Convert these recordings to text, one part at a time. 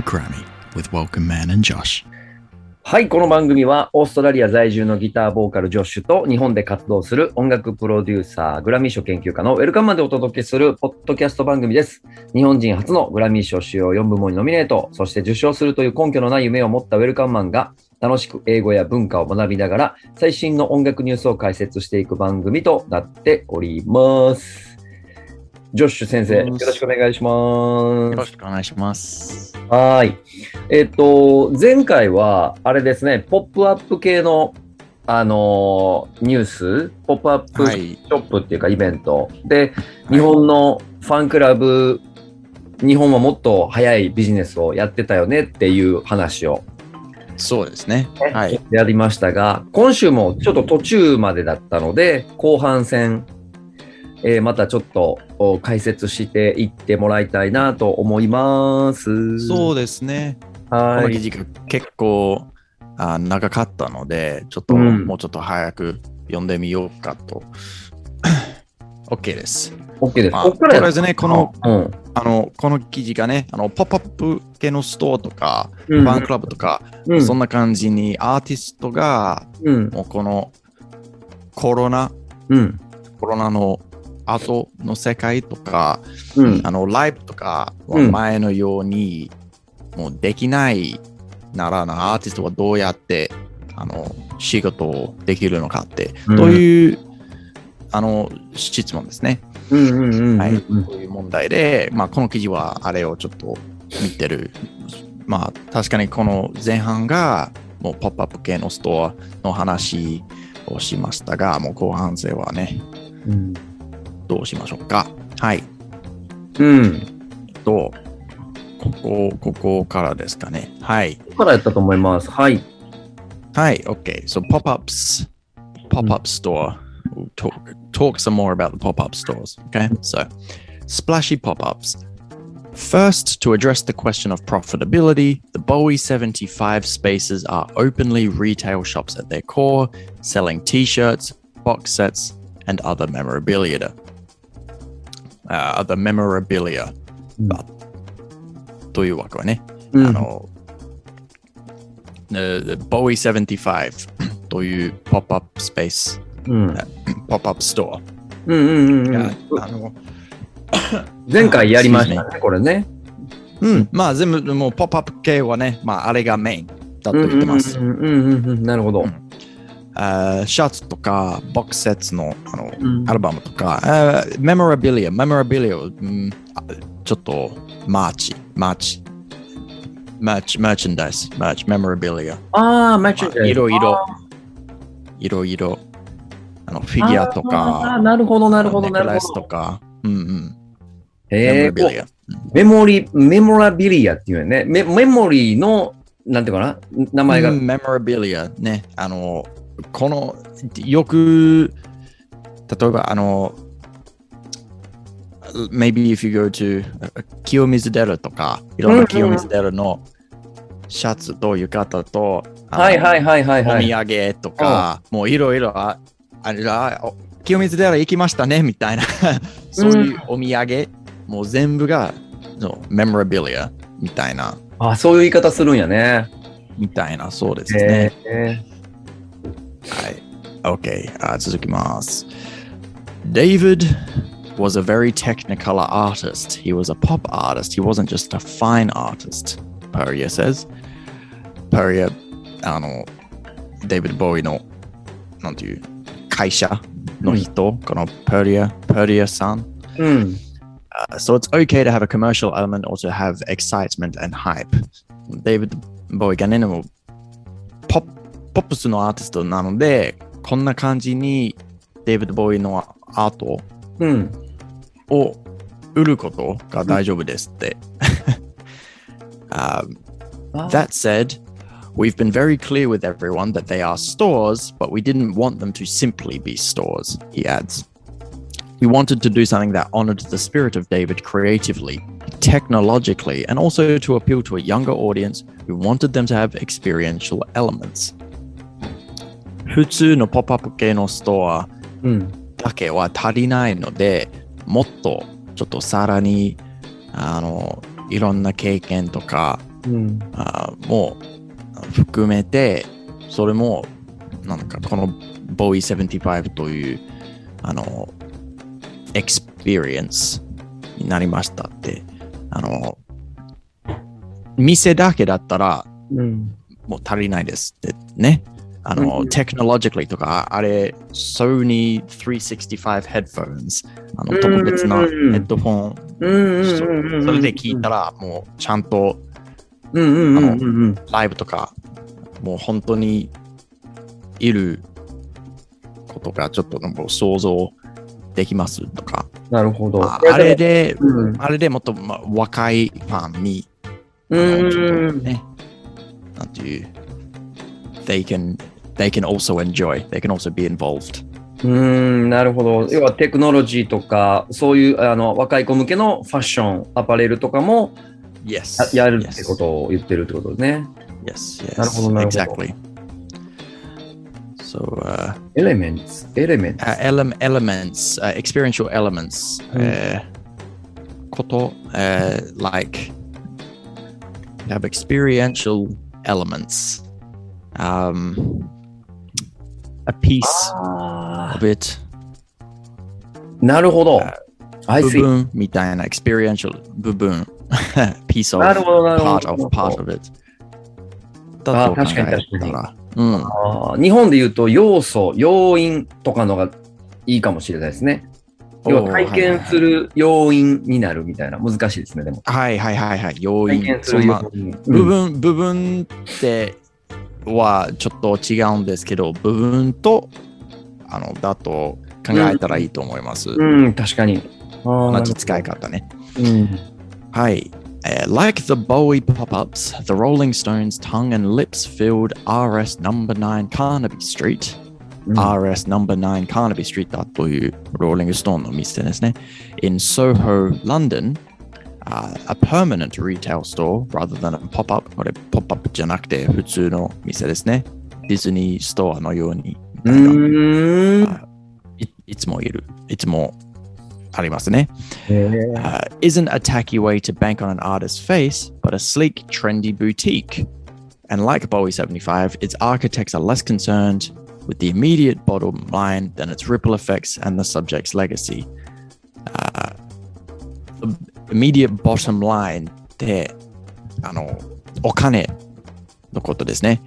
to Grammy with Welcome Man and Josh. はい、この番組はオーストラリア在住のギターボーカルジョッシュと日本で活動する音楽プロデューサー、グラミー賞研究家のウェルカムまでお届けするポッドキャスト番組です。日本人初のグラミー賞主要4部門にノミネート、そして受賞するという根拠のない夢を持ったウェルカムマンが楽しく英語や文化を学びながら最新の音楽ニュースを解説していく番組となっております。ジョッシュ先生、よろしくお願いします。よろしくお願いします。はーい。えっ、と、前回は、あれですね、ポップアップ系の、あのーニュース、ポップアップシはい。ョップっていうかイベント、で、日本のファンクラブ、日本はもっと早いビジネスをやってたよねっていう話をそうですね。はい。やりましたが、今週もちょっと途中までだったので、後半戦、えーまたちょっとお解説していってもらいたいなと思います。そうですね。こはい。の記事が結構あ長かったので、ちょっと、うんもうちょっと早く読んでみようかと。OK です。OK です。まあこっからやとりあえずね、この、うん。あの、この記事がね、あの、ポップアップ系のストアとか、うんファンクラブとか、うんそんな感じにアーティストが、うん。もうこのコロナ、うん。コロナの後の世界とか、うん。あの、ライブとかはうん前のように、もうできないならな、アーティストはどうやって、あの、仕事をできるのかって、うんという、あの、質問ですね。はい。うんという問題で、まあ、この記事はあれをちょっと見てる。まあ、確かにこの前半が、もうポップアップ系のストアの話をしましたが、もう後半戦はね、うん。どうしましょうか。はい。うん。と、ここ、ここからですかね。はい。ここからやったと思います。はい。はい、OK. So pop-ups, pop-up store. We'll talk, talk some more about the pop-up stores. Okay. So splashy pop-ups. First, to address the question of profitability, the Bowie 75 spaces are openly retail shops at their core, selling t-shirts, box sets, and other memorabilia. Uh, other memorabilia. うんまあというわけはね、うんあの、The Bowie 75というポップアップスペース、うん。ポップアップストアうんうんうんうが、ん。あの、前回やりましたね、これね。うん、まあ全部もうポップアップ系はね、まああれがメインだと言ってます。うんうんうんうんうん。なるほど。あーシャツとか、ボックスセットのあの、うんアルバムとか、 memorabilia、memorabilia、うん、あちょっと merch、merch、merch、merchandise、merch、memorabilia。ああ、 merch まあいろいろ、いろいろ、あの、フィギュアとあかあ、、なるほど、なるほど、なるネックレスほど。とか、うんうん。メモリア。メモリ、メモラビリアっていうね。メメモリの、なんていうかな？名前が。うんメモラビリアね。あの、この、よく、例えば、あの、maybe if you go to 清水寺とか、いろんな清水寺のシャツと浴衣と、はいはいはいはいはおい。土産とか、もういろいろああれだお清水寺行きましたねみたいな そういうお土産、もう全部がそうメモラビリアみたいなあそういう言い方するんやね。みたいなそうですへね、え。はい OK あ続きます David was a very technicolor artist he was a pop artist he wasn't just a fine artist Perrier says Perrier あのデイビッド・ボーイのなんていう会社の人、この Perrier Perrier さんうん。 Uh, so it's okay to have a commercial element or to have excitement and hype. David Bowie がね、でもポップ ポップスのアーティストなので、こんな感じにデイビッド・ボーイのアートうん。を売ることが大丈夫ですって。um, あ that said, we've been very clear with everyone that they are stores, but we didn't want them to simply be stores, he adds. We wanted to do something that honored the spirit of David creatively, technologically, and also to appeal to a younger audience who wanted them to have experiential elements. 普通のポップアップ系のストアうん。だけは足りないので、もっとちょっとさらにあのいろんな経験とかうん。あーも含めて、それも、なんかこの Bowie75 という、あの、 experience になりましたって、あの、店だけだったらうん。もう足りないですってね。あの、うん technologically とか、あれ、Sony 365 headphones、あの、特別なヘッドフォン、うんそれで聞いたら、もうちゃんとうんうんうんうんうん。ライブとか、もう本当にいることがちょっともう想像できますとか、なるほど。ああれで、うん。あれでもっと、まあ、若いファンに、うんと。ね、なんていう、they can, they can also enjoy, they can also be involved. うん、なるほど。要はテクノロジーとか、そういうあの若い子向けのファッション、アパレルとかも Yes. ややるってことを言ってるってことですね。Yes, yes. なるほどなるほど Exactly. So, uh, エレメンツ、エレメンツ。uh, ele- elements, uh, experiential elements, うん uh, こと、uh, like have experiential elements, um, a piece あ of it, ーなるほど。I 部 see. 分みたいな experiential 部分 piece of なるほど、なるほ part ど of。part of it あだと考確かにえ確かにうん、あー日本で言うと要素、要因とかのがいいかもしれないですね。要は体験する要因になるみたいな、難しいですね、でも。はいはいはいはい要因体験すそんなる要因。部分、部分ってはちょっと違うんですけど、部分とあのだと考えたらいいと思います。うん、うん、確かに。同同じ使い方ね。うん。はい。えー like the Bowie pop-ups, the Rolling Stones tongue and lips filled RS number 9 Carnaby Street, うん RS number 9 Carnaby Street だというローリングストーンの店ですね。In Soho, London, uh, a permanent retail store rather than a pop up これポップアップじゃなくて普通の店ですねディズニーストアのようにい,いつもいるいつもありますね、uh, isn't a tacky way to bank on an artist's face but a sleek trendy boutique. And like Bowie 75 its architects are less concerned with the immediate bottom line than its ripple effects and the subject's legacy. Uh, immediate bottom line って、あの、お金のことですね。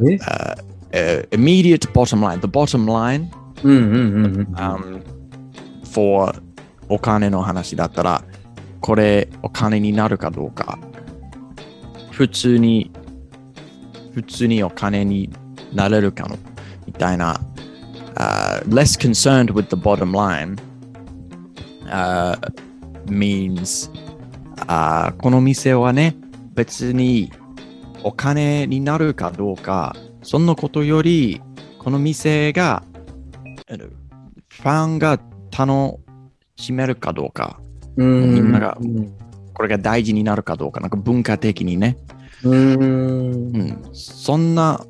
え Uh, uh, immediate bottom line. The bottom line うんうんうんうん。um, for お金の話だったら、これお金になるかどうか、普通に、普通にお金になれるかの、みたいな、uh, less concerned with the bottom line、uh, means、uh, この店はね、別にお金になるかどうか、そんなことより、この店が、ファンが楽しめるかどうか、うんみんながうんこれが大事になるかどうか、なんか文化的にね、うーん。うん、そんな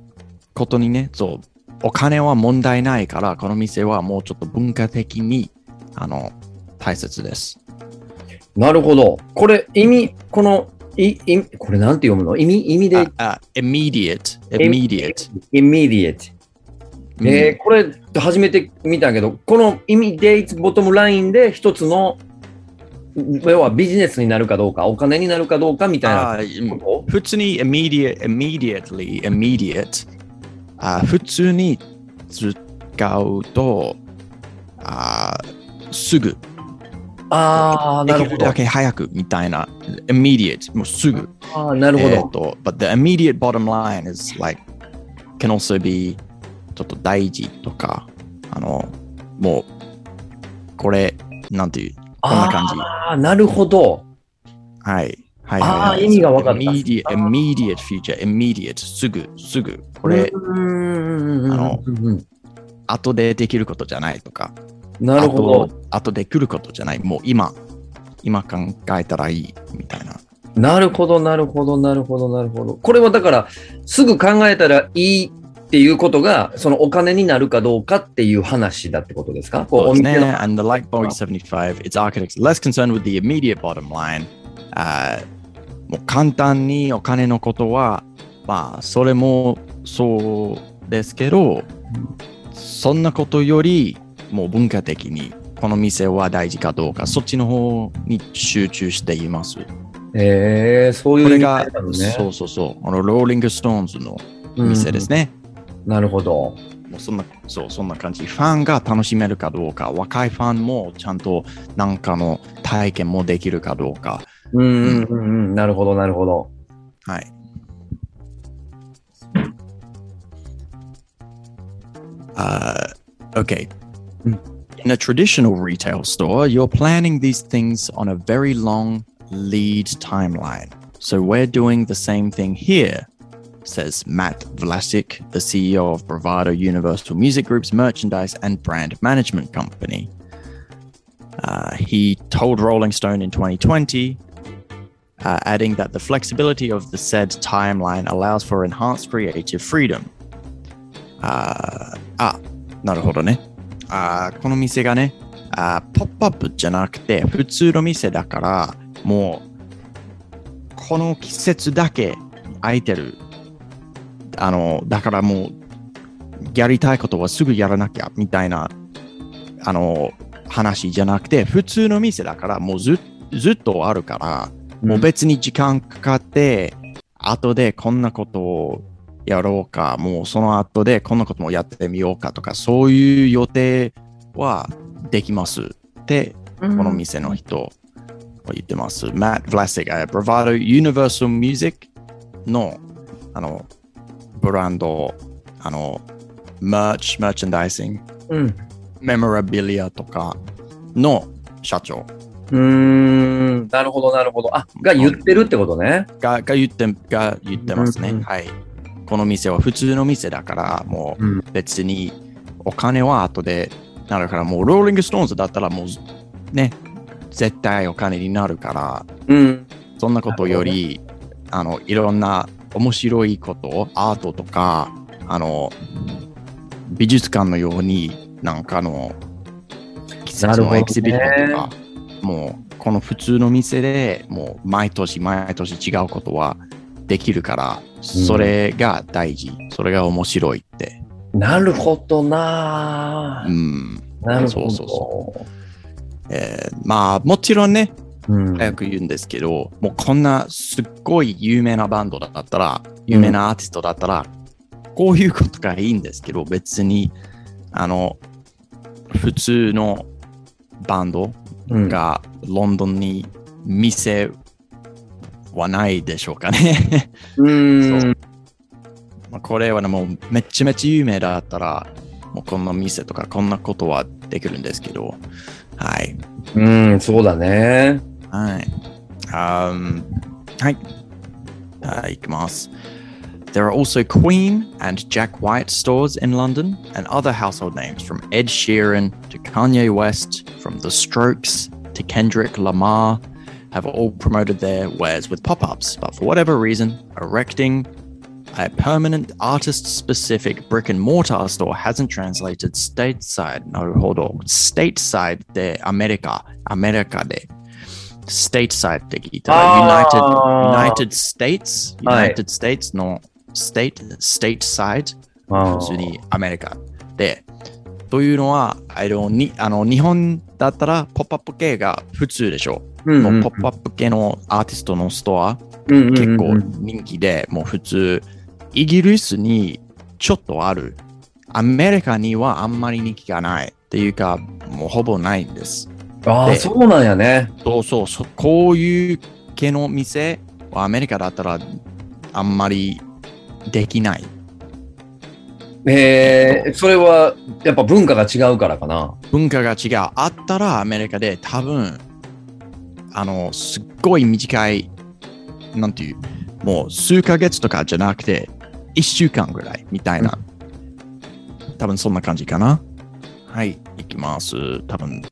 ことにね、そう、お金は問題ないから、この店はもうちょっと文化的にあの大切です。なるほど。これ、意味、この、い、い、これなんて読むの？意味、意味で？あ、あ immediate, immediate。immediate。うん。えーこれ、初めて見たけど、この immediate ボトムラインで一つの、要はビジネスになるかどうか、お金になるかどうかみたいな普通に immediate, immediately, immediate あ普通に使うとあすぐ。とああ、なるほどできるだ。け早くみたいな immediate もうすぐああ、なるほど。えーと but the immediate bottom line is like can also be ちょっと大事とかあのもうこれなんていうこんな感じああ、なるほど。はい。はいはいはい。意味が分かった immediate, immediate future, immediate, すぐ、すぐ。これ、あの後でできることじゃないとか、なるほど。後後で来ることじゃない。もう今、今考えたらいいみたいな。なるほど、なるほど、なるほど、なるほど。これはだから、すぐ考えたらいいっていうことが、そのお金になるかどうかっていう話だってことですか？そうですね。And the like Boeing 75, its architects less concerned with the immediate bottom line. Uh, もう簡単にお金のことは、まあ、それもそうですけど、そんなことより、もう文化的に、この店は大事かどうか、そっちの方に集中しています。えー、そういうこれが、そうそうそう、このローリング・ストーンズの店ですね。うんなるほど。もうそんな、そう、そんな感じ。ファンが楽しめるかどうか、若いファンもちゃんとなんかの体験もできるかどうか。うんうんうんうん。なるほど、なるほど。はい。Uh, okay. In a traditional retail store, you're planning these things on a very long lead timeline. So we're doing the same thing here, says Matt Vlasic, the CEO of Bravado Universal Music Group's merchandise and brand management company. Uh, he told Rolling Stone in 2020, uh, adding that the flexibility of the said timeline allows for enhanced creative freedom. Uh, ah, not a hold on it. あこの店がね、あポップアップじゃなくて普通の店だから、もう、この季節だけ空いてる。あの、だからもう、やりたいことはすぐやらなきゃみたいな、あの、話じゃなくて、普通の店だから、もうずずっとあるから、もう別に時間かかって、後でこんなことをやろうか、もうその後でこんなこともやってみようかとか、そういう予定はできますって、この店の人は言ってます。Matt Vlasic、uh, Bravado Universal Music のあのブランド、あの、merch、merchandising、うん。 memorabilia とかの社長うーん。なるほど、なるほど。あ、が言ってるってことね。がが言ってが言ってますね。うんうんはい。この店は普通の店だから、もう別にお金は後でなるから、もうローリングストーンズだったらもうね、絶対お金になるから、うん。そんなことより、あの、いろんな面白いこと、アートとか、あの、美術館のように、なんかの、季節のエキシビションとか、もう、この普通の店でもう、毎年毎年違うことはできるから、それが大事、それが面白いって。なるほどなう。ん。なるほど。そうそうそえーまあ、もちろんね、うん。早く言うんですけど、もうこんなすっごい有名なバンドだったら、有名なアーティストだったら、こういうことがいいんですけど、別に、あの、普通のバンドうんがロンドンに店はないでしょうかね。うーん。まあこれはねもうめっちゃめちゃ有名だったら、もうこんな店とかこんなことはできるんですけど、はい。うん、そうだね。はい。Um, はい。はい、いきます。There are also Queen and Jack White stores in London, and other household names from Ed Sheeran to Kanye West, from The Strokes to Kendrick Lamar, have all promoted their wares with pop ups. But for whatever reason, erecting a permanent artist specific brick and mortar store hasn't translated stateside. なるほど。stateside でアメリカ、アメリカで stateside って聞いたらあー United, United States はい United States の state, stateside あ普通にアメリカで。というのは、あのにあの日本だったらポップアップ系が普通でしょ。うんもうポップアップ系のアーティストのストア、うん結構うん人気で、もう普通、イギリスにちょっとある。アメリカにはあんまり人気がない。っていうか、もうほぼないんです。ああ、でそうなんやね。そうそうそう、こういう系の店はアメリカだったらあんまりできない。えー、それはやっぱ文化が違うからかな。文化が違う。あったらアメリカで多分、あの、すっごい短い、なんていう、もう数ヶ月とかじゃなくて、一週間ぐらいみたいな。多分そんな感じかな。はい、いきます。多分、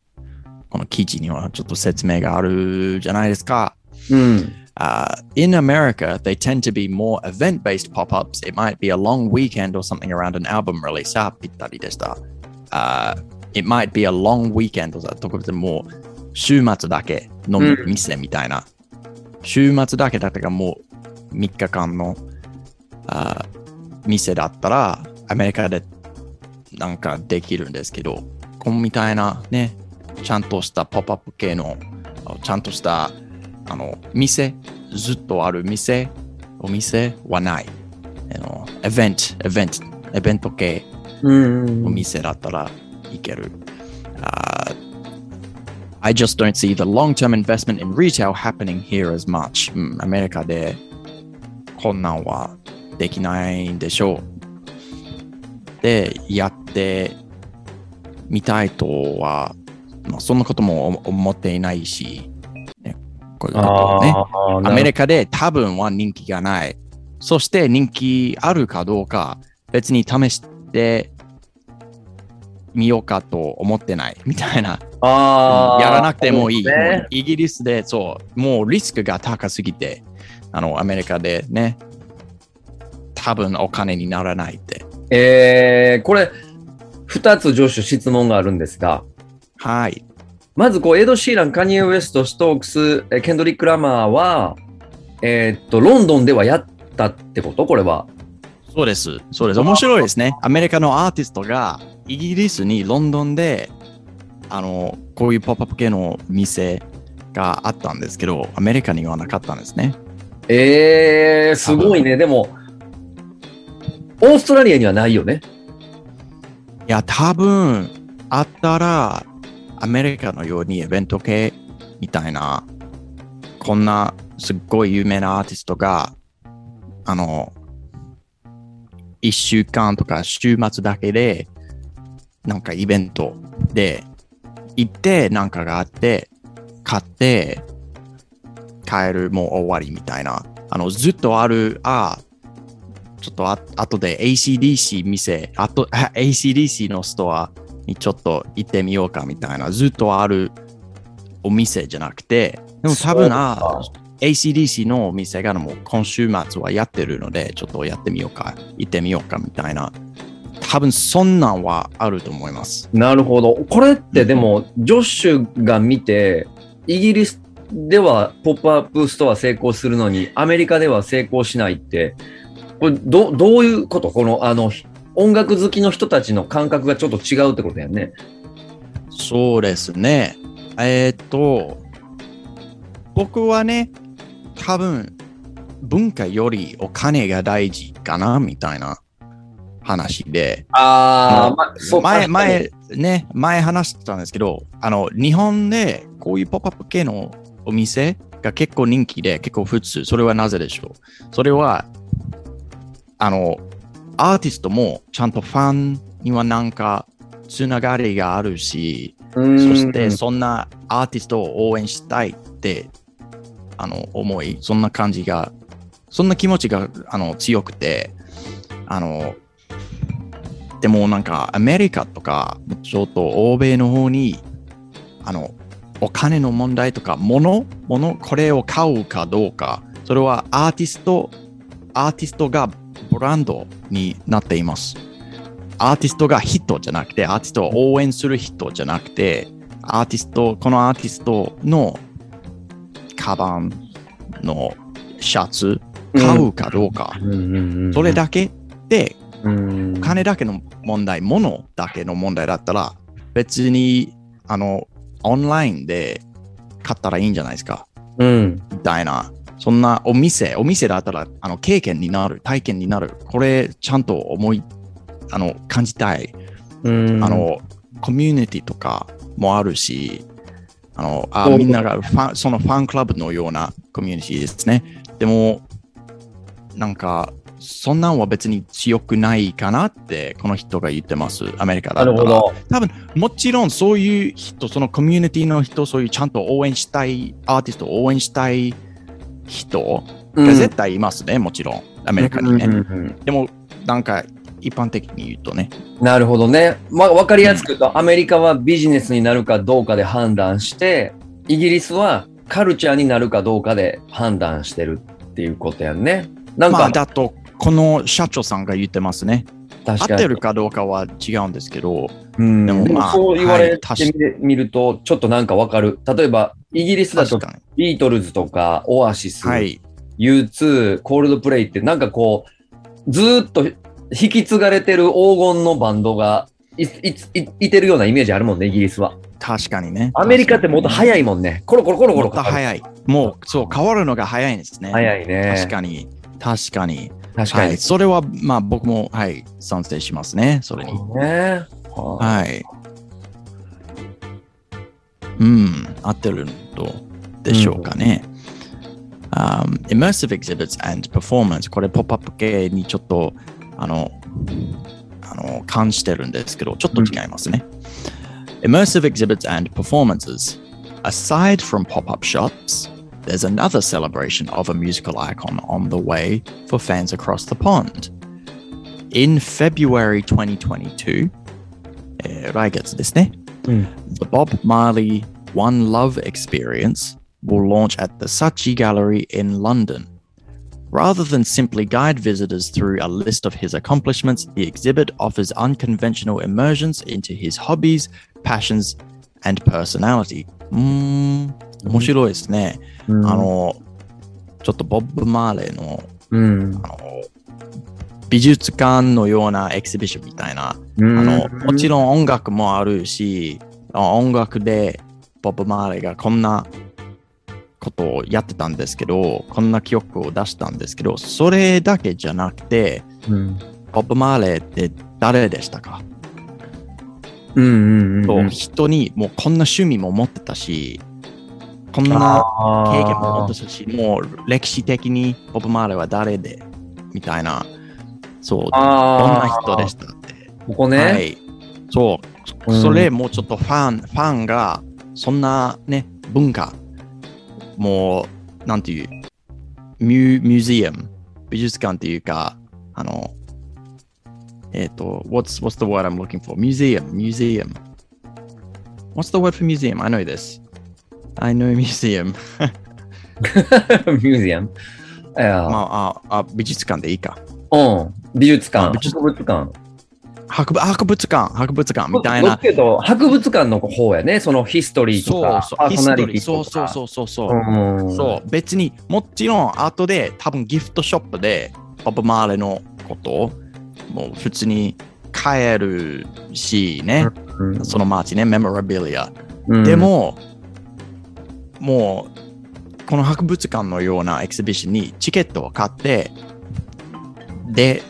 この記事にはちょっと説明があるじゃないですか。うん。Uh, in America, they tend to be more event based pop ups. It might be a long weekend or something around an album release. あ、ぴったりでした。Uh, it might be a long weekend とか特別にもう週末だけのうん店みたいな。週末だけだったらもう3日間のあ店だったらアメリカでなんかできるんですけど、このみたいなね、ちゃんとしたポップアップ系の、ちゃんとしたあの店、ずっとある店、お店はない。あのイベント、イベント、イベント系うんお店だったらいける。Uh, I just don't see the long-term investment in retail happening here as much. うんアメリカでこんなんはできないんでしょう。で、やってみたいとは、まあ、そんなことも思思っていないし、ね、こういうことをね。アメリカで多分は人気がない。そして人気あるかどうか別に試してみようかと思ってないみたいな。あーやらなくてもいい。ねイギリスでそう、もうリスクが高すぎて、あのアメリカでね、多分お金にならないって。えー、これ、二つ助手質問があるんですが、はい。まずこう、エド・シーラン、カニエ・ウエスト、ストークス、えケンドリック・ラマーは、えーっと、ロンドンではやったってことこれは。そうです。そうです。面白いですね。アメリカのアーティストがイギリスにロンドンであのこういうポップアップ系の店があったんですけど、アメリカにはなかったんですね。えー、すごいね。でも、オーストラリアにはないよね。いや、多分あったらアメリカのようにイベント系みたいな、こんなすっごい有名なアーティストが、あの、一週間とか週末だけで、なんかイベントで行って、なんかがあって、買って、帰る、もう終わりみたいな。あの、ずっとある、あちょっとあ後で ACDC 店、あと ACDC のストアにちょっと行ってみようかみたいな、ずっとあるお店じゃなくて、でも多分、あ ACDC のお店がもう今週末はやってるので、ちょっとやってみようか、行ってみようかみたいな。多分そんなんはあると思います。なるほど。これってでも、ジョッシュが見て、イギリスではポップアップストア成功するのに、アメリカでは成功しないって、これどどういうこと？この、あの、音楽好きの人たちの感覚がちょっと違うってことやね。そうですね。えーっと、僕はね、多分文化よりお金が大事かなみたいな話で、ああの前、前、ね、前話してたんですけど、あの、日本でこういうポップアップ系のお店が結構人気で、結構普通。それはなぜでしょう？それは、あの、アーティストもちゃんとファンにはなんかつながりがあるし、そそしてそんなアーティストを応援したいってあの思い、そんな感じが、そんな気持ちがあの強くて、あの、でもなんかアメリカとか、ちょっと欧米の方に、あの、お金の問題とか、物、物、これを買うかどうか、それはアーティスト、アーティストがブランドになっています。アーティストが人じゃなくて、アーティストを応援する人じゃなくて、アーティスト、このアーティストのカバンのシャツ買うかどうか、それだけで、うん金だけの問題、物だけの問題だったら、別に、あの、オンラインで買ったらいいんじゃないですか。うん。みたいな。そんなお店、お店だったら、あの、経験になる、体験になる。これ、ちゃんと思い、あの、感じたい。うんあ、の、コミュニティとかもあるし、あの、あみんながファン、そのファンクラブのようなコミュニティですね。でも、なんか、そんなんは別に強くないかなって、この人が言ってます。アメリカだったら。なるほど。多分、もちろんそういう人、そのコミュニティの人、そういうちゃんと応援したい、アーティストを応援したい人？うんが絶対いますね、もちろん。アメリカにね。うんうんうんでも、なんか、一般的に言うとね。なるほどね。まあ、わかりやすく言うと、アメリカはビジネスになるかどうかで判断して、イギリスはカルチャーになるかどうかで判断してるっていうことやんね。なんか、まあ、だと、この社長さんが言ってますね。合ってるかどうかは違うんですけど、うん、でもでもまあそう言われはい確てみると、ちょっとなんかわかる。例えば、イギリスだと。ビートルズとか、オアシス、はい。U2、コールドプレイってなんかこう、ずーっと引き継がれてる黄金のバンドがいいいいてるようなイメージあるもんね、イギリスは。確かにね。アメリカってもっと早い。いもんね。コロコロコロコもロっと早い。もう、そう、変わるのが早いんですね。早いね。確かに。確かに。確かに。はい。それは、まあ僕も、はい、賛成しますね。それに。ね。ははい。うん、合ってるとでしょうかね。Um, immersive exhibits and performance これポップアップ系にちょっとあのあの感じてるんですけどちょっと違いますね。Immersive exhibits and performances aside from pop-up shops there's another celebration of a musical icon on the way for fans across the pond. In February 2022, mm. the Bob Marley One Love experience will launch at the Saatchi Gallery in London. Rather than simply guide visitors through a list of his accomplishments, the exhibit offers unconventional immersions into his hobbies, passions, and personality. Mm. 面白いですね。うんあの、ちょっとボブ・マーレーのうん。あの美術館のようなエキシビションみたいなああの、もちろん音楽もあるし、あ音楽でボブ・マーレーがこんなことをやってたんですけど、こんな記憶を出したんですけど、それだけじゃなくて、うん。ボブ・マーレーって誰でしたか、うんうんうん。と人にもうこんな趣味も持ってたし、こんな経験も持ってたし、もう歴史的にボブ・マーレーは誰でみたいな、そう、どんな人でしたって。ここね。はい。そう。うんそれもうちょっとファン、ファンがそんなね、文化、もう、なんていう、ミュミュージアム、美術館っていうか、あの、えっ、と、what's, what's the word I'm looking for? Museum, museum. What's the word for museum? I know this. I know museum. ミュージアム。いや、まあ、ああ美術館でいいか。うん。美術館、あ美術博物館。博物博物館、博物館みたいなどっち。かというと博物館の方やね。そのヒストリーとか、そうそう、パーソナヒストリティとか。そうそうそうそうそう。うん。そう、別にもちろん後で多分ギフトショップでボブ・マーレのことをもう普通に買えるしね、うん。その街ね、メモラビリア。うんで、も、もうこの博物館のようなエキシビションにチケットを買って、で、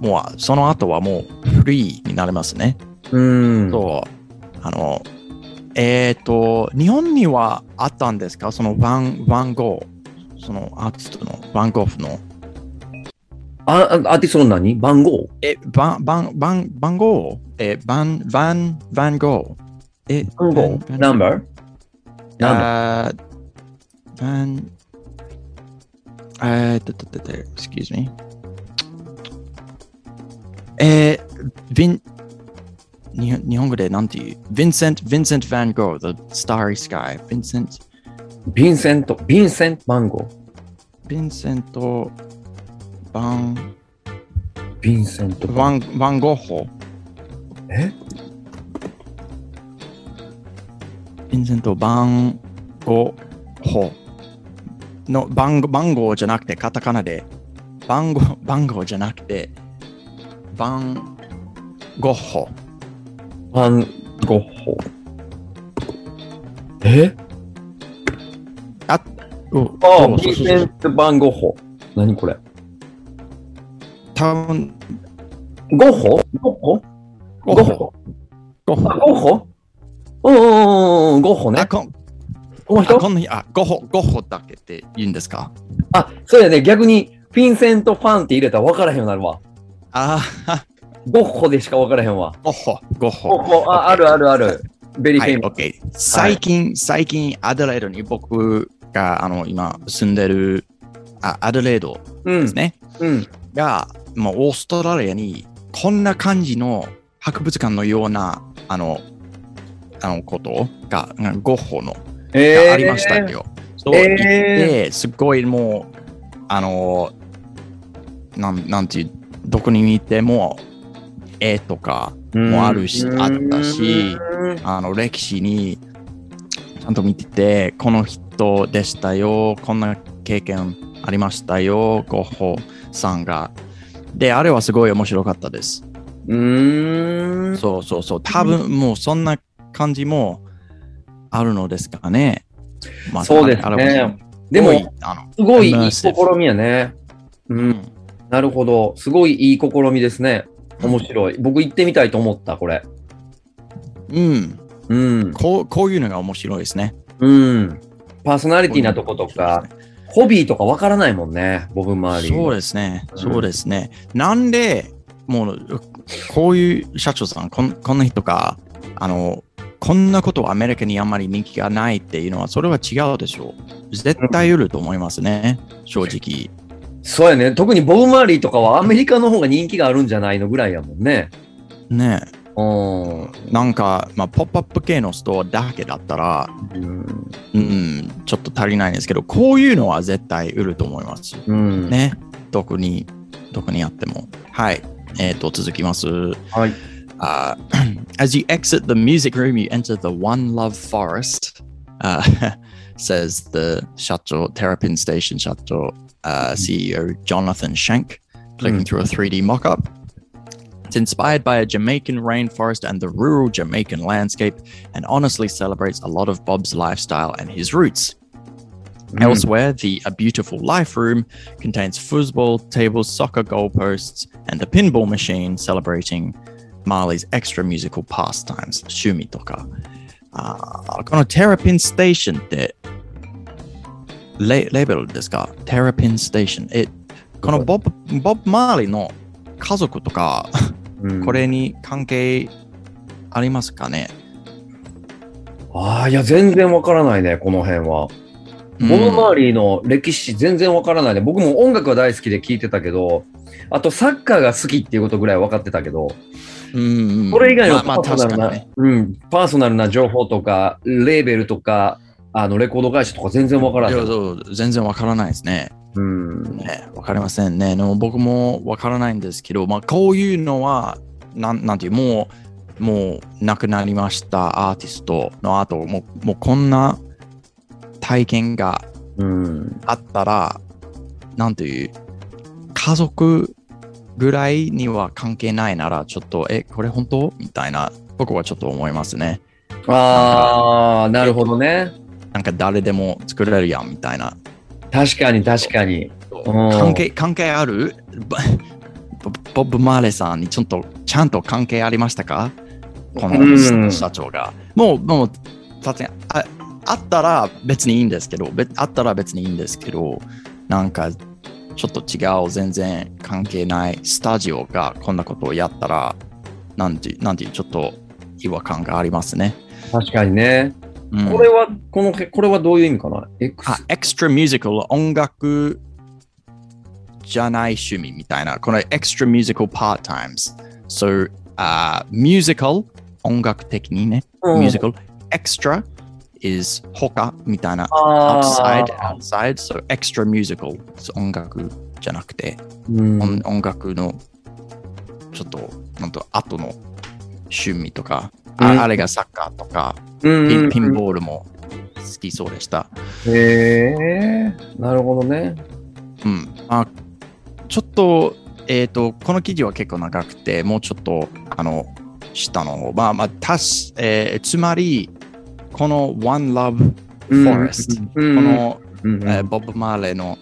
もうその後はもうフリーになりますね。うん。そう。あの、えっ、と、日本にはあったんですか？その Van、Van Gogh。そのアーティストの Van Gogh の。あ、あアーティストの何？番号え、バン、バン、バン、番号え、バン、バン、バンゴー。え、番号ナンバー？ナンバあーバン、えー、と、と、と、と、excuse me。えー、ヴィン、日本日本語でなんていう？ヴィンセント、ヴィンセント・ヴァン・ゴー、The Starry Sky。ヴィンセント、ーヴィンセント、ヴィンセント番号。ヴィンセント・ヴァン、ヴィンセントヴァン、ゴッホ。え？ヴィンセント・ヴァンゴッホの番号番号じゃなくてカタカナで番号番号じゃなくてバンゴッホファンゴッホ。えあおああ、ヴィンセント・バンゴッホ。何これ？多分。ゴッホゴッホゴッホゴッホうんうんうんうん、ゴッホねあ。ここの人？あこのあゴッホゴッホだけって言うんですか？あ、そうやね。逆に、フィンセント・ファンって入れたら分からへんようになるわ。ああゴッホでしか分からへんわ。ゴッホゴッゴッホホ、あ、あるあるある。 very はい、 famous OK。最近、最近、アデレードに僕があの今住んでるあアデレードうんです。ね。うん。が、もうオーストラリアにこんな感じの博物館のようなあのあのことがゴッホのえがありましたよ。そうえー行って、すごいもう、あの、なんなんていう、どこに行っても、絵とかもあるし、あったし、うんあの歴史にちゃんと見てて、この人でしたよ、こんな経験ありましたよ、ゴッホさんが。で、あれはすごい面白かったです。うーん。そうそうそう。多分もうそんな感じもあるのですかね。まあそうですね。でも、すごいあのすごいい試みやね。うん。なるほど。すごいいい試みですね。面白い。僕行ってみたいと思った、これ。うん。うん。こうこういうのが面白いですね。うん。パーソナリティなとことか、ホビーとかわからないもんね、ボブ周り。そうですね。うんそうですね。なんで、もう、こういう社長さん、こんこんな人が、あの、こんなことはアメリカにあんまり人気がないっていうのは、それは違うでしょう。絶対売ると思いますね、正直。そうやね。特にボブ周りとかはアメリカの方が人気があるんじゃないのぐらいやもんね。ねうん。なんか、まあ、ポップアップ系のストアだけだったら、うん。うん、ちょっと足りないんですけど、こういうのは絶対売ると思います。うん。ね。どこに、どこにあっても。はい。えっ、と、続きます。はい。Uh, as you exit the music room, you enter the One Love Forest, uh, says the Shacho Terrapin Station Shacho uh, CEO Jonathan Shank, clicking Mm. through a 3D mock up. It's inspired by a Jamaican rainforest and the rural Jamaican landscape, and honestly celebrates a lot of Bob's lifestyle and his roots. Elsewhere, the A Beautiful Life room contains foosball tables, soccer goalposts, and a pinball machine celebrating Marley's extra musical pastimes, 趣味とか。あーこのテラピンステーションってレレベルですか？テラピンステーション。え、このボブ、ボブ・マーリーの家族とか、うんこれに関係ありますかね、ああ、いや、全然わからないね、この辺は。ボブ・マーリーの歴史全然わからないね。僕も音楽は大好きで聞いてたけど、あとサッカーが好きっていうことぐらい分かってたけど、うんうんそれ以外のまあ、まあパーソナルな、確かにね。うん、パーソナルな情報とか、レーベルとか、あのレコード会社とか全然わからない全然わからないですね。うん。ね、わかりませんね。でも僕もわからないんですけど、まあ、こういうのは、なんなんていう、もう、もう亡くなりましたアーティストの後、もうもうこんな体験がうん。あったら、なんていう、家族ぐらいには関係ないなら、ちょっと、え、これ本当？みたいな、僕はちょっと思いますね。ああ、なるほどね。なんか誰でも作れるやんみたいな。確かに確かに。うん関係関係ある？ボボブ・マーレさんにちょっとちゃんと関係ありましたか？こうんの社長が。もう、もう、さすがにああったら別にいいんですけど、べあったら別にいいんですけど、なんかちょっと違う、全然関係ないスタジオがこんなことをやったら、なんてなんていう、ちょっと違和感がありますね。確かにね。うんこれは、この、これはどういう意味かな ?X あ、エクストラミュージカル、音楽じゃない趣味みたいな。この extra musical pastimes。So, あ、 musical、音楽的にね、うん musical、extra is 他みたいな。あ outside, ー outside, so extra musical. 音楽じゃなくて、うん。音音楽のちょっと、なんと、後の趣味とか、あうん。あれがサッカーとか、うんピンピンボールも好きそうでした。へえ、なるほどね。うん。あちょっと、えっ、と、この記事は結構長くて、もうちょっと、あの、下の方、まあまあ、たし、えーつまり、この One Love うん。Forest、うん。この、うん。えーボブ・マーレの、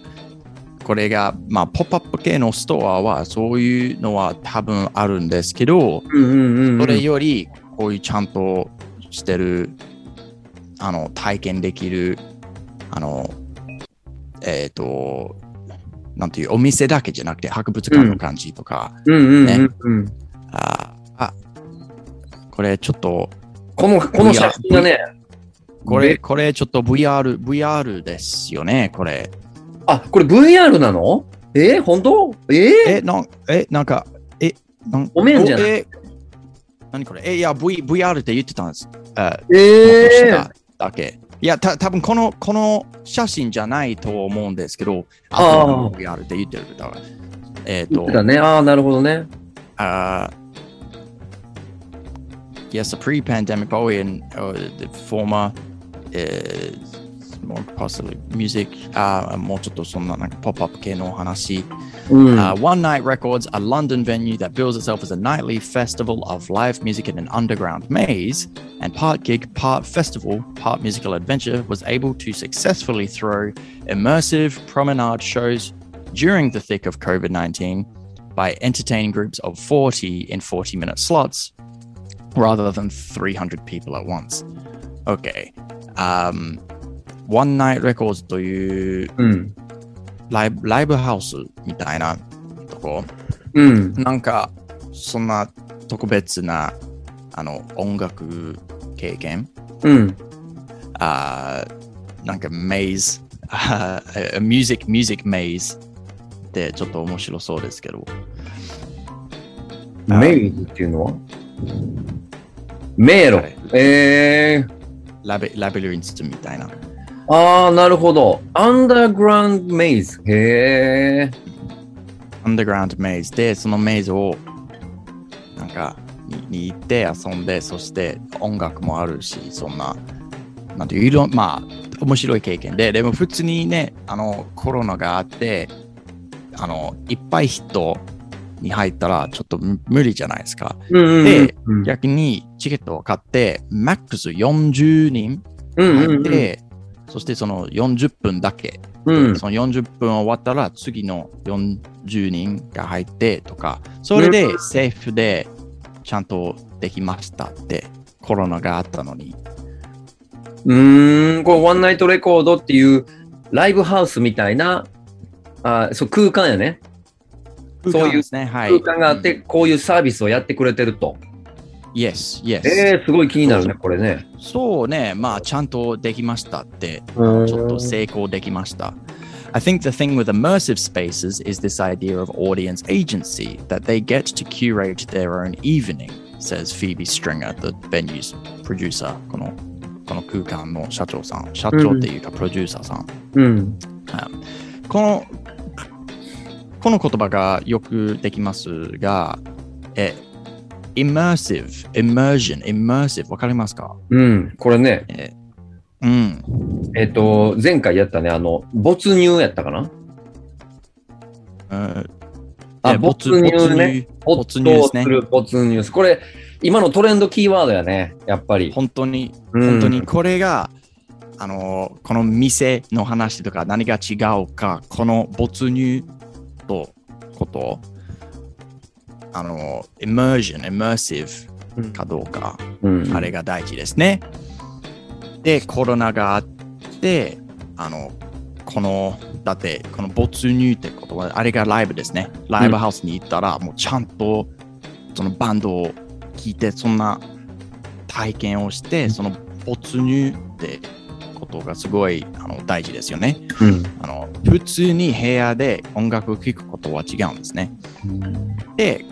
これが、まあ、ポップアップ系のストアは、そういうのは多分あるんですけど、それより、こういうちゃんとしてる、あの、体験できる、あの、えっ、と、なんていう、お店だけじゃなくて、博物館の感じとか、ね。うん。ああ、これちょっと、この、この写真がね、これ、でこれちょっと VR、VR ですよね、これ。あ、これ VR なの？えー、本当？え？ー、え、なんえなんか、え、なんお面じゃない？え何これ？え、いや、v、VR って言ってたんです。あえー、だだけ。いや、た多分この、この写真じゃないと思うんですけど、あーあと VR って言ってる。だからえっ、と言って、たね。ああ、なるほどね。あ yes, a pre-pandemic Bowie and uh, the former uh, more possibly music あーもうちょっとそんななんかポップアップ系のお話、うん。 Uh, One Night Records, a London venue that bills itself as a nightly festival of live music in an underground maze, and part gig, part festival, part musical adventure, was able to successfully throw immersive promenade shows during the thick of COVID 19 by entertaining groups of 40 in 40 minute slots rather than 300 people at once. Okay. Um, One Night Records といううん。ライブライブハウスみたいなとこ、うん。なんかそんな特別なあの音楽経験、うん。あーなんかメイズ、ミュージック、ミュージックメイズってちょっと面白そうですけど、メイズっていうのは？迷路はい。えー。ラベラベリンスみたいな。ああ、なるほど。アンダーグラウンドメイズ。へえ。アンダーグラウンドメイズで、そのメイズをなんかにに行って遊んで、そして音楽もあるし、そんな、なんていう、いろんまあ、面白い経験で、でも普通にね、あの、コロナがあって、あの、いっぱい人に入ったら、ちょっと無無理じゃないですか。うんうんうん。でうん逆にチケットを買って、マックス40人うんうん入うんって、そしてその40分だけうんその40分終わったら次の40人が入ってとか、それでセーフでちゃんとできましたって、コロナがあったのに。うーん、これワンナイトレコードっていうライブハウスみたいな、あそう空間やね。そういうですね、はい。空間があって、こういうサービスをやってくれてると。Yes, yes. えー、すごい気になるね、これね。そうね、まあちゃんとできましたって、ちうんょっと成功できました。I think the thing with immersive spaces is this idea of audience agency, that they get to curate their own evening, says Phoebe Stringer, the venue's producer. このこの空間の社長さん、社長っていうかプロデューサーさん。うん。このこの言葉がよくできますが、え、immersive, immersion, immersive、わかりますか？うん、これね、えうん。えっ、と、前回やったね、あの、没入やったかな？うんあ、え没入ね。没入ですね没入する没入す。これ、今のトレンドキーワードやね、やっぱり。本当に、うん本当にこれが、あの、この店の話とか何が違うか、この没入とこと、あの、immersion、immersive うんかどうか、うんあれが大事ですね。で、コロナがあって、あの、この、だって、この没入ってことは、あれがライブですね。ライブハウスに行ったら、もうちゃんと、そのバンドを聴いて、そんな体験をして、その没入ってことがすごいあの大事ですよね。うんあの普通に部屋で音楽を聴くことは違うんですね。で、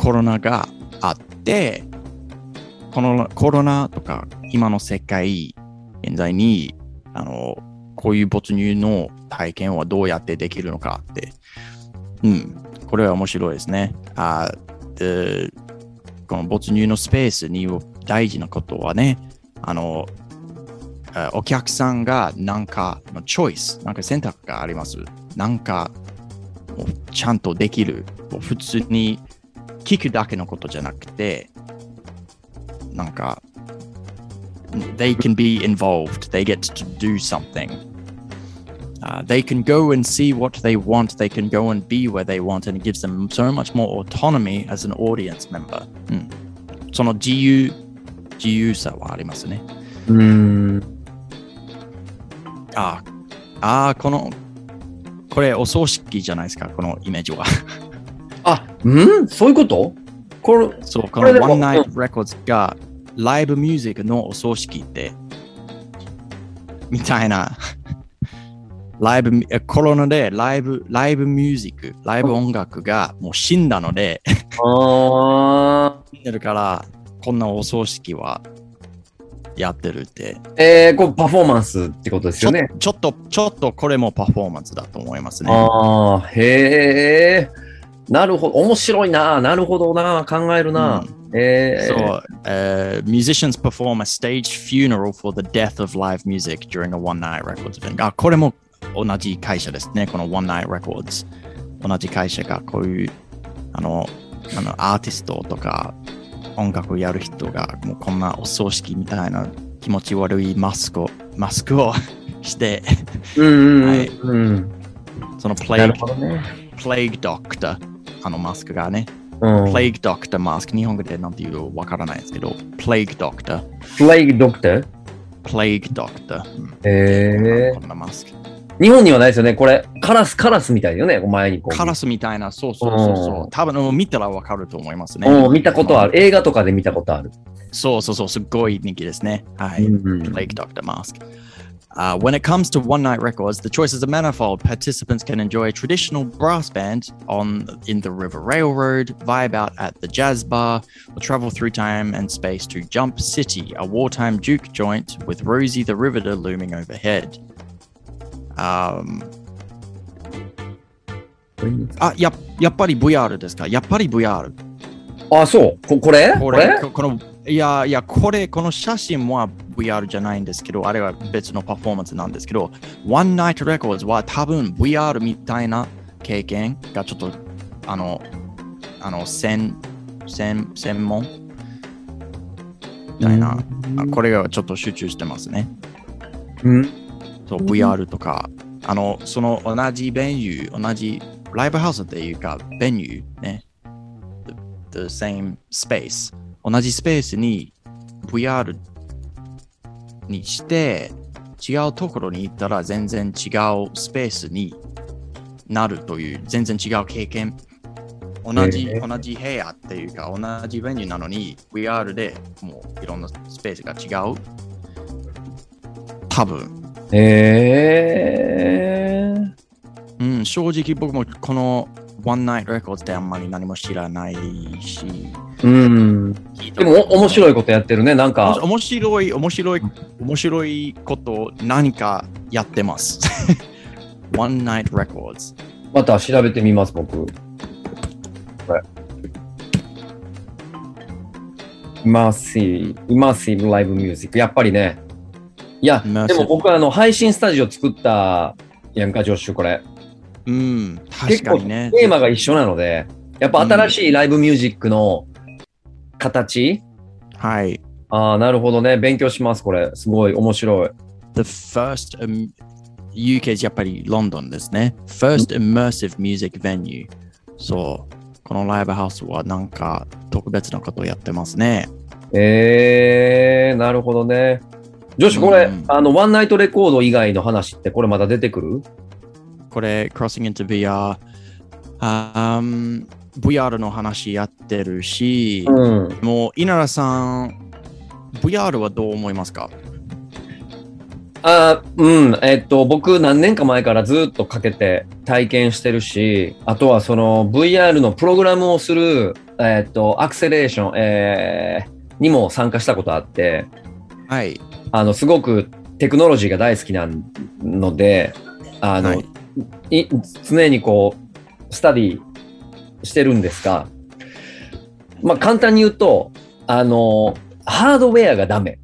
コロナがあって、このコロナとか今の世界、現在に、あの、こういう没入の体験はどうやってできるのかって、うん、これは面白いですね。あでこの没入のスペースに大事なことはね、あの、お客さんがなんかのチョイス、なんか選択があります。なんかちゃんとできる。普通に聞くだけのことじゃなくて、なんか、they can be involved. They get to do something. Uh, they can go and see what they want. They can go and be where they want, and it gives them so much more autonomy as an audience member. うん、その自由、自由さはありますね。うん。ああ、あーこの、これお葬式じゃないですか、このイメージは。 ん？そういうこと？これ、そう、この One Night Records がライブミュージックのお葬式って、みたいな、ライブ、えコロナでライブ、ライブミュージック、ライブ音楽がもう死んだので、あ死んでるから、こんなお葬式はやってるって、ーえー、これパフォーマンスってことですよね？ちょっと、ちょっとこれもパフォーマンスだと思いますね。ああ、へえ。なるほど。面白いな。なるほどな。考えるな。えー、そう、uh, musicians perform a staged funeral for the death of live music during a one night records event. あ、これも同じ会社ですね。この One Night Records。同じ会社がこういうあのあのアーティストとか音楽をやる人がもうこんなお葬式みたいな気持ち悪いマスクをマスクを して、うんうんうん、はいうん。そのプなレイ。プレイグドクター、あのマスクがね、うん。プレイグドクターマスク、日本語でなんていうのわからないですけど、プレイグドクター、プレイグドクタープレイグドクター、うんえこんなマスク。ー、日本にはないですよね。これ、カラス、カラスみたいよね。お前にこう。カラスみたいな、そうそうそうそうう。多分もう見たらわかると思いますね。うん、見たことある。映画とかで見たことある。そうそうそう、すっごい人気ですね。はい。うん。Plague Doctor Mask. Uh, when it comes to one night records, the choices are manifold. Participants can enjoy a traditional brass band on in the River Railroad, vibe out at the jazz bar, or travel through time and space to Jump City, a wartime juke joint with Rosie the Riveter looming overhead. Um, あ、ややっぱり VR ですかやっぱり VR。あ、そう。ここれこれ、ここの、 いやいや、これ、この写真は VR じゃないんですけど、あれは別のパフォーマンスなんですけど、One Night Records は多分 VR みたいな経験がちょっと、あの、あの、専、専、専門みたいな、あこれがちょっと集中してますね。うん。そう、VR とか、あの、その同じベニュー、同じライブハウスっていうか、ベニューね、the, the same space、同じスペースに VR にして、違うところに行ったら全然違うスペースになるという、全然違う経験。同じ、へー同じ部屋っていうか、同じベニューなのに、VR でもういろんなスペースが違う。多分。えー。うん、正直僕もこの One Night Records ってあんまり何も知らないし、うん。でも、お面白いことやってるね。なんか、面白い、面白い、面白いことを何かやってます。One Night Records。また調べてみます、僕。これ。 immersi、immersive live music。やっぱりね。いや、でも僕はあの、配信スタジオ作ったやんか、ジョッシュ、これ。うん、確結構かにね。テーマが一緒なので、やっぱ新しいライブミュージックの形、はい。ああ、なるほどね。勉強します、これ。すごい面白い。The first、um, UK やっぱりロンドンですね。First Immersive Music Venue。そう。このライブハウスはなんか特別なことをやってますね。えー、なるほどね。ジョッシュ、これ、うんあの、ワンナイトレコード以外の話って、これまだ出てくる？これ、Crossing into VR、あー VR の話やってるし、うん。もう、稲田さん、VR はどう思いますか？あーうん、えっと、僕何年か前からずっとかけて体験してるし、あとはその VR のプログラムをする、えっと、アクセレーション、えーにも参加したことあって、はい。あの、すごくテクノロジーが大好きなので、あの、はいい常にこう、スタディしてるんですが、まあ簡単に言うと、あの、ハードウェアがダメ。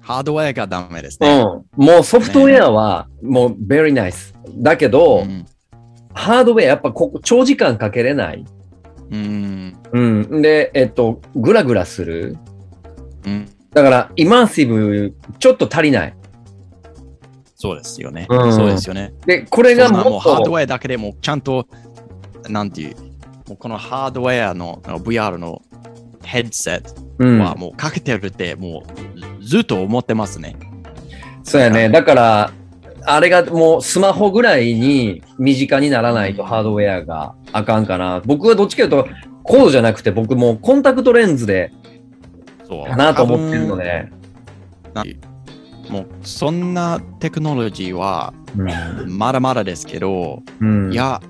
ハードウェアがダメですね。うん。もうソフトウェアはもう very nice。だけど、うんハードウェアやっぱここ長時間かけれない。うん。うん。で、えっと、グラグラする。うん。だから、イマーシブ、ちょっと足りない。そうですよね。うんそうですよね。で、これがももっと、うハードウェアだけでもちゃんと、なんていう、もうこのハードウェアのあの VR のヘッドセットうん、はもうかけてるってもうずっと思ってますね。そうやね。だから、あれがもうスマホぐらいに身近にならないとハードウェアがあかんかな。僕はどっちかというと、コードじゃなくて僕もうコンタクトレンズでかなと思ってるので。もうそんなテクノロジーはうんまだまだですけど、うん、いや、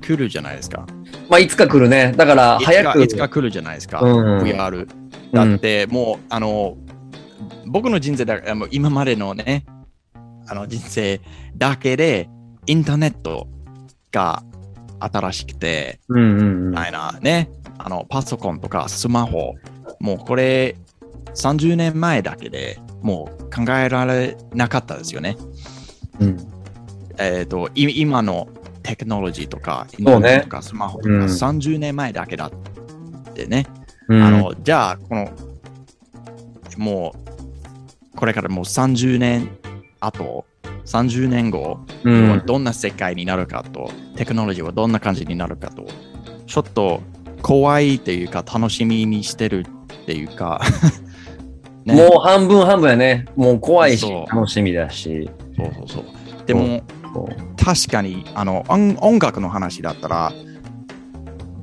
来るじゃないですか。まあ、いつか来るね。だから、早く。かいつか来るじゃないですか。うん VR。だってもう、あの、僕の人生だ今までのね、あの人生だけでインターネットが新しくて、うんうんうんみ。たいなね、あの、パソコンとかスマホ、もうこれ30年前だけでもう考えられなかったですよね。うん。えっ、と、い今のテクノロジーとか、インそうね。ターネットとかスマホとかうん。30年前だけだってね、うん。あの、じゃあ、この、もう、これからもう30年後、30年後、うん。どんな世界になるかと、テクノロジーはどんな感じになるかと、ちょっと怖いっていうか、楽しみにしてるっていうか、ねもう半分半分やね。もう怖いし楽しみだし。そうそうそう。でも、確かにあの音音楽の話だったら、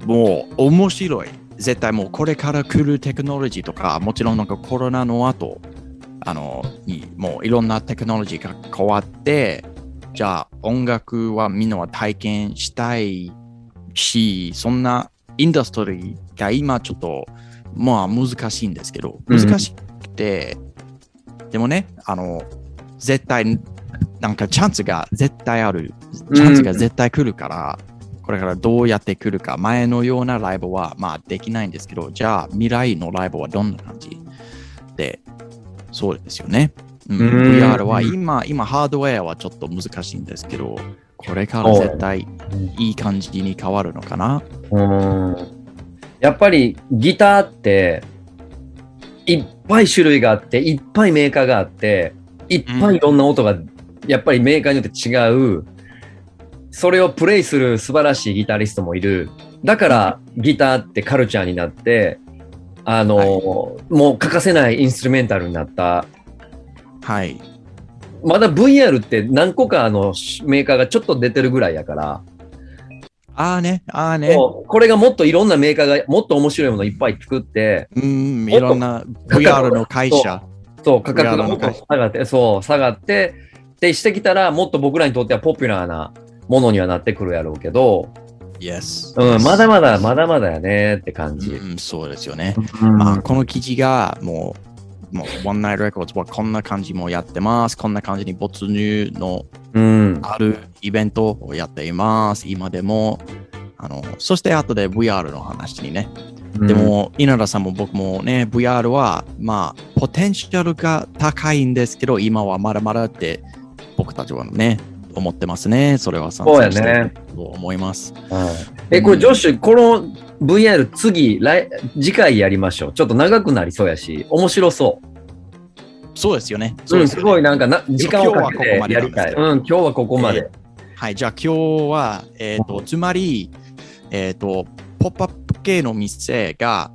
もう面白い。絶対もうこれから来るテクノロジーとか、もちろんなんかコロナの後、あの、にもういろんなテクノロジーが変わって、じゃあ音楽はみんなは体験したいし、そんなインダストリーが今ちょっとまあ難しいんですけど、うん難しくて、でもね、あの、絶対なんかチャンスが絶対ある。チャンスが絶対来るから、これからどうやって来るか、前のようなライブはまあできないんですけど、じゃあ未来のライブはどんな感じ？で、そうですよね。うん、うん。VR は今、今ハードウェアはちょっと難しいんですけど、これから絶対いい感じに変わるのかな？うん。やっぱりギターっていっぱい種類があっていっぱいメーカーがあっていっぱいいろんな音がやっぱりメーカーによって違う。それをプレイする素晴らしいギタリストもいる。だからギターってカルチャーになってあの、もう欠かせないインストゥルメンタルになった。はい。まだ VR って何個かあのメーカーがちょっと出てるぐらいやから、ああね、ああね。これがもっといろんなメーカーがもっと面白いものいっぱい作って、うん、いろんな VR の会社。そう、価格がもっと下がって、そう、下がって、で、してきたら、もっと僕らにとってはポピュラーなものにはなってくるやろうけど、Yes。うん、まだまだ、まだまだやねって感じ。うん、そうですよね。うんまあ、この記事がもう、もう、One Night Records はこんな感じもやってます。こんな感じに没入のうん。あるイベントをやっています。今でも。あの、そして後で VR の話にね。でも、稲田さんも僕もね、VR は、まあ、ポテンシャルが高いんですけど、今はまだまだって僕たちはね、思ってますね。それは賛成してると思います。うん、え、これ、ジョッシュ、この VR 次、来、次回やりましょう。ちょっと長くなりそうやし、面白そう。そうですよね。うん、すそうですよねごいなんかな、時間をかけて今日はここまでやりたい。うん、今日はここまで。はい、じゃあ今日は、えっ、と、つまり、えっ、と、ポップアップ系の店が、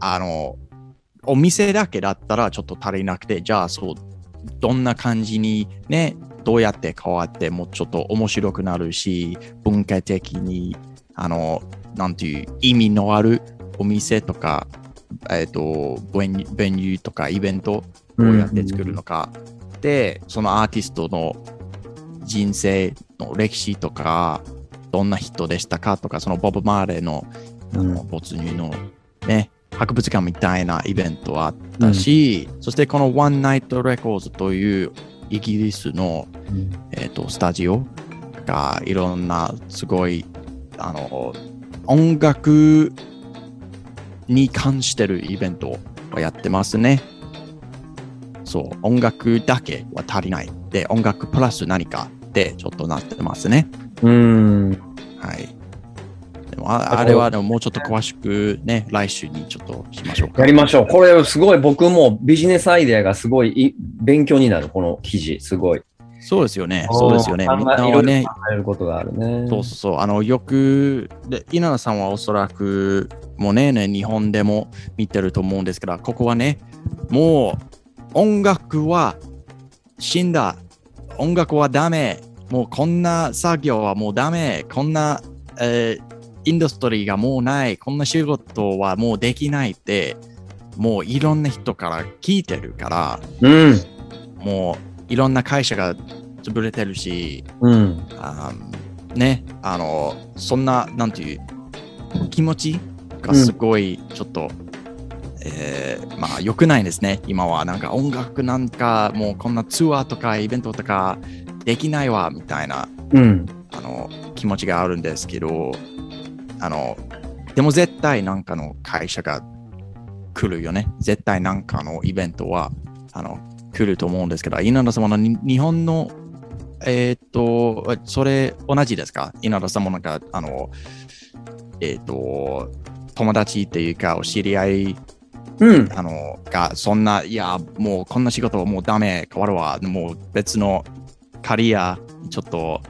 あの、お店だけだったらちょっと足りなくて、じゃあそう、どんな感じにね、どうやって変わってもうちょっと面白くなるし、文化的に、あの、なんていう意味のあるお店とか、えっ、と、ベニュベニューとかイベントどうやって作るのか。で、そのアーティストの人生の歴史とか、どんな人でしたかとか、そのボブ・マーレーのあの没入のね、博物館みたいなイベントあったし、そしてこの One Night Records というイギリスの、えー、とスタジオがいろんなすごいあの音楽に関してるイベントをやってますね。そう、音楽だけは足りない。で、音楽プラス何かでちょっとなってますね。うん。はい。でもああれはでももうちょっと詳しくね、来週にちょっとしましょうか。やりましょう。これすごい僕もビジネスアイデアがすごいい勉強になる、この記事。すごい。そうですよね。そうですよね。みんなはね、考えることがあるね。そうそうそう。あの、よく、で稲田さんはおそらく、もうねね、日本でも見てると思うんですけど、ここはね、もう音楽は死んだ。音楽はダメ。もうこんな作業はもうダメ。こんな、えーインダストリーがもうない。こんな仕事はもうできないって、もういろんな人から聞いてるから、うん。もういろんな会社が潰れてるし、うん。あーね、あの、そんな、なんていう、気持ちがすごい、ちょっと、えーまあ、良くないですね、今は。なんか音楽なんか、もうこんなツアーとかイベントとかできないわ、みたいな、うん。あの、気持ちがあるんですけど、あの、でも絶対なんかの会社が来るよね。絶対なんかのイベントは、あの、来ると思うんですけど、稲田様のに日本の、えーっと、それ同じですか？稲田様なんか、あの、えーっと、友達っていうか、お知り合いうん。あの、が、そんな、いや、もうこんな仕事もうダメ、変わるわ、もう別のカリア、ちょっと、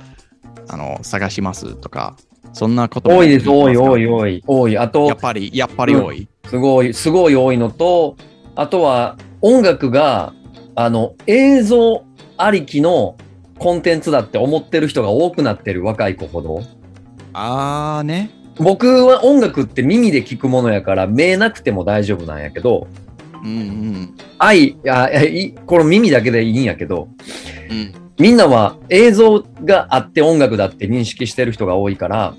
あの、探しますとか、そんなことも多いです、多い、多い、や多い。多い。あとっ、ぱり、やっぱり多い。すごい、すごい多いのと、あとは音楽が、あの、映像ありきのコンテンツだって思ってる人が多くなってる若い子ほど。あーね。僕は音楽って耳で聞くものやから、目なくても大丈夫なんやけど、うんうん。愛、いやいこの耳だけでいいんやけど、うん、みんなは映像があって音楽だって認識してる人が多いから、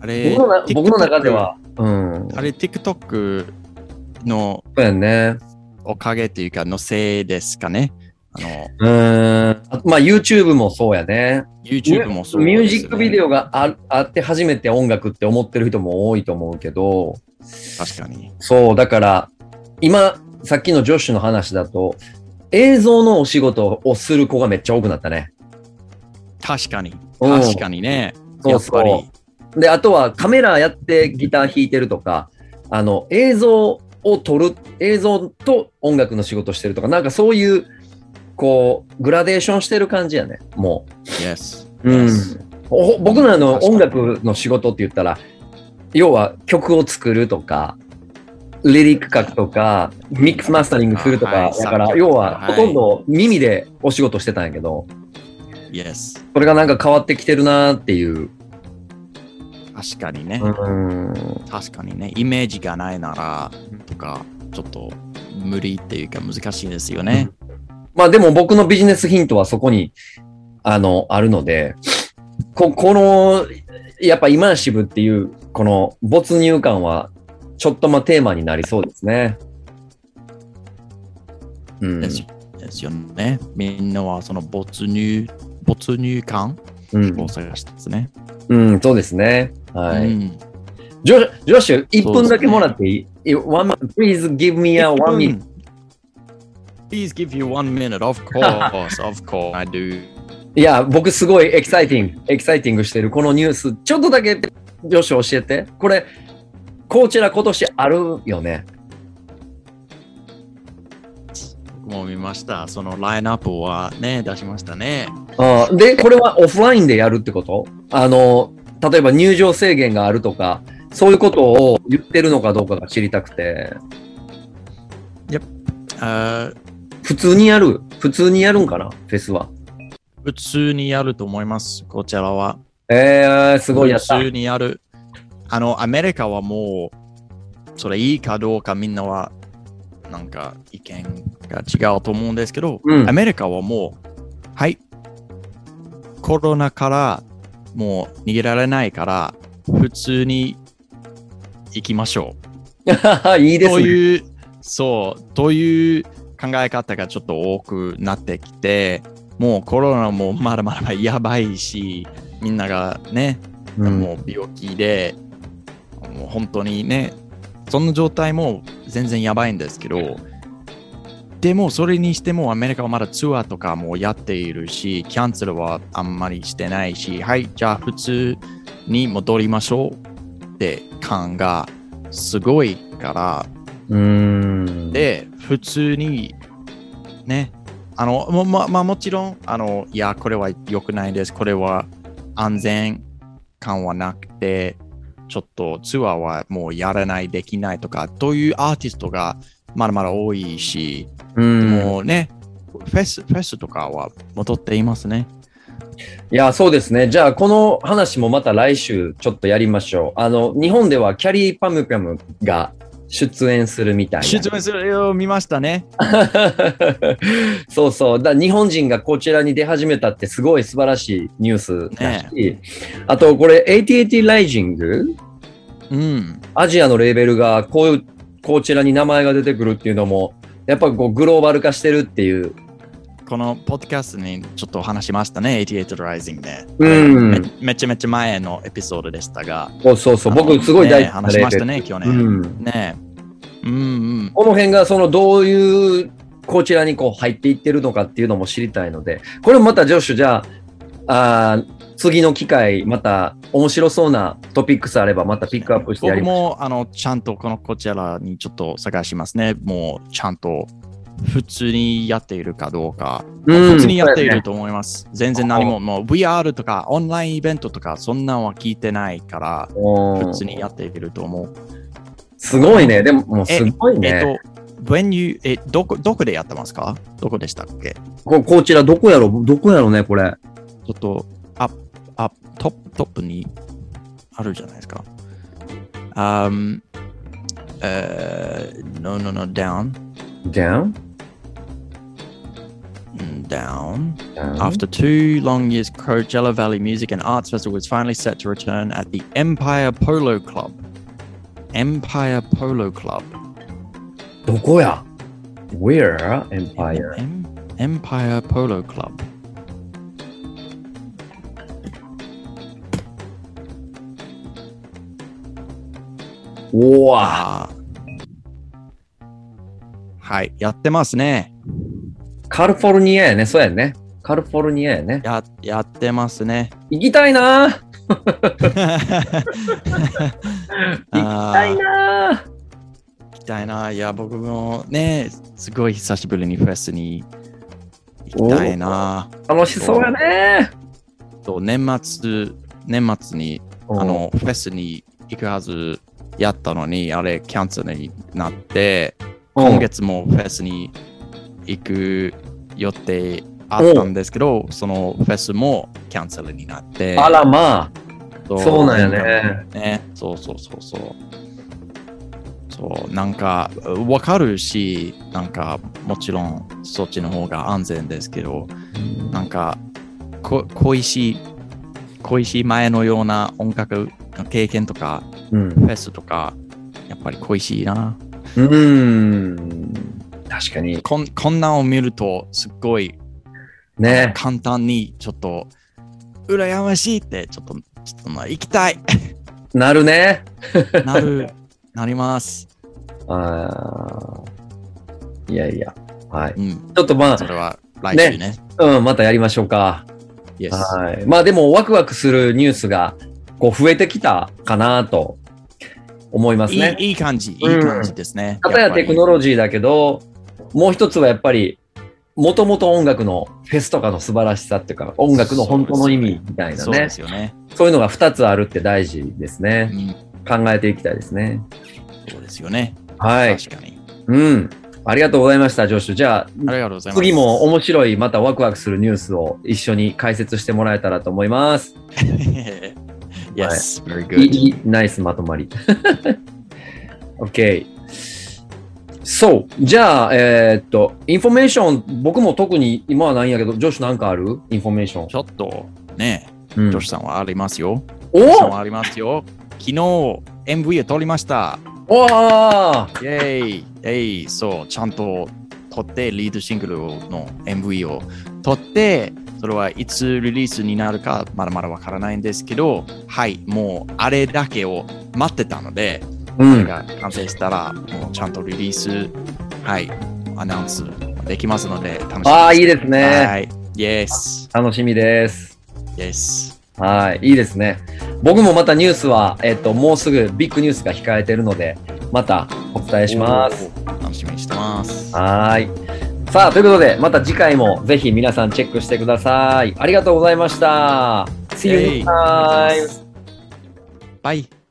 あれ僕のな僕の中では、うん。あれ、TikTok のそうやね。おかげっていうか、のせいですかね。あの、うーん。あまあ YouTube もそうやね。YouTube もそうね。ミュージックビデオがああって初めて音楽って思ってる人も多いと思うけど、確かに。そう、だから、今、さっきのジョッシュの話だと、映像のお仕事をする子がめっちゃ多くなったね。確かに。うん確かにね。そうそうやっぱり。で、あとはカメラやってギター弾いてるとか、あの、映像を撮る、映像と音楽の仕事してるとか、なんかそういう、こう、グラデーションしてる感じやね、も Yes. う。うん僕らの確かに音楽の仕事って言ったら、要は曲を作るとか、リリック書くとか、ミックスマスタリングするとか、はいだから、要ははいほとんど耳でお仕事してたんやけど、Yes. それがなんか変わってきてるなーっていう。確かにね。うん。確かにね。イメージがないなら、とか、ちょっと無理っていうか難しいですよね。まあでも僕のビジネスヒントはそこに、あの、あるので、こ、この、やっぱイマーシブっていう、この没入感は、ちょっとまあテーマになりそうですね。うん。ですですよね。みんなはその没入、没入感うんを探してですね。うん、そうですね。はい。うんジョジョシュ、1分だけもらっていい、one, ?Please give me a one minute. Please give you one minute. Of course, of course, I do. いや、僕すごい exciting、exciting してるこのニュース、ちょっとだけ、ジョシュ教えて。これ、こちら今年あるよね。僕も見ました。そのラインナップはね、出しましたね。あーで、これはオフラインでやるってこと？あの、例えば入場制限があるとか、そういうことを言ってるのかどうかが知りたくて、あー普通にやる普通にやるんかなフェスは。普通にやると思います。こちらは。えー、すごいやった。普通にやる。あの、アメリカはもう、それいいかどうかみんなは、なんか意見が違うと思うんですけど、うんアメリカはもう、はい、コロナからもう逃げられないから、普通に行きましょう。いいですね。という、そう、という考え方がちょっと多くなってきて、もうコロナもまだまだやばいし、みんながね、うんもう病気で、もう本当にね、そんな状態も全然やばいんですけど、でもそれにしてもアメリカはまだツアーとかもやっているし、キャンセルはあんまりしてないし、はい、じゃあ普通に戻りましょうって感がすごいから、うーん。で、普通にね、あの、もままあもちろん、あの、いや、これは良くないです。これは安全感はなくて、ちょっとツアーはもうやらない、できないとか、というアーティストがまだまだ多いし、うん。もうね、フェス、フェスとかは戻っていますね。いや、そうですね。じゃあ、この話もまた来週ちょっとやりましょう。あの、日本ではキャリーパムパムが出演するみたいな。出演するよ、見ましたね。そうそう。だ日本人がこちらに出始めたってすごい素晴らしいニュースだし、あとこれ AT&T ライジング？うん。アジアのレーベルがこういう、こちらに名前が出てくるっていうのも、やっぱこうグローバル化してるっていうこのポッドキャストにちょっと話しましたね、88 Rising で。うんめめちゃめちゃ前のエピソードでしたが。そうそうそう。僕、すごい大ね事話しましたね、去う年。ん。ねうんうん。この辺が、その、どういう、こちらにこう入っていってるのかっていうのも知りたいので、これもまた、ジョシュ、じゃあ、あー次の機会、また面白そうなトピックスあれば、またピックアップしてやりましょ僕もあのちゃんとこのこちらにちょっと探しますね。もうちゃんと普通にやっているかどうか。う。うん普通にやっていると思います。全然何も、もう VR とかオンラインイベントとかそんなんは聞いてないから、うん普通にやっていると思う。すごいね。でも、もうすごいえっね。と、when you えどこ、どこでやってますか？どこでしたっけ？ここちら、どこやろ？どこやろね、これ。ちょっと、トップ、トップにあるじゃないですか。Um, uh, no, no, no, down, down? mm, down. down. After two long years, Coachella Valley Music and Arts Festival is finally set to return at the Empire Polo Club. Empire Polo Club. どこや ?Where? Empire. Em- Empire Polo Club. おわはい、やってますね。カリフォルニアやね。そうやね。カリフォルニアやね。ややってますね。行きたいな 行きたいな行きたいな。いや、僕もね、すごい久しぶりにフェスに行きたいな。楽しそうやねと年末、年末にあのフェスに行くはずやったのに、あれキャンセルになって、うん今月もフェスに行く予定あったんですけど、そのフェスもキャンセルになって。あらまあ。そそうなんやね。ね、そうそうそうそう。そう、なんか、わかるし、なんか、もちろん、そっちの方が安全ですけど、なんか、こ恋しい、恋しい前のような音楽の経験とか、うん。フェスとか、やっぱり恋しいな。うーん。確かに。こんこんなんを見ると、すっごい、ね。簡単に、ちょっと、羨ましいって、ちょっと、ちょっとまあ行きたいなるね。なる、なります。あーいやいや。はい。うん。ちょっとまそれは来週ね。あ、うん、またやりましょうか。Yes はい。まあでも、ワクワクするニュースが、こう、増えてきたかなと思いますいね。いいい感じ、いいうん感じですね。片やテクノロロジーだけど、もう一つはやっぱり、もともと音楽のフェスとかの素晴らしさっていうか、音楽の本当の意味みたいなそうでね。すよね。そういうのが二つあるって大事ですうね。ん、考えていきたいですね。そうですよね。はい。確かに。うん。ありがとうございました、ジョシュ。じゃあ、ありがとうございます。次も面白い、またワクワクするニュースを一緒に解説してもらえたらと思います。yes, very い good. い、いいナイスまとまり。OK。そう。じゃあ、えーっと、インフォメーション、僕も特に今はないんやけど、ジョシュなんかある？インフォメーション。ちょっとね、うんジョシさんはありますよ。おジョシさんはありますよ。昨日 MV を撮りました。おーイェイイェイそう、ちゃんと撮って、リードシングルの MV を撮って、それはいつリリースになるかまだまだわからないんですけど、はい、もうあれだけを待ってたので、うん。それが完成したら、もうちゃんとリリース、はい、アナウンスできますので、楽しみです。ああ、いいですね。はい、Yes, 楽しみです。Yes. はい、いいですね。僕もまたニュースは、えっと、もうすぐビッグニュースが控えてるので、またお伝えします。楽しみにしてます。はーい。さあ、ということで、また次回もぜひ皆さんチェックしてください。ありがとうございました。See you next time. バイ。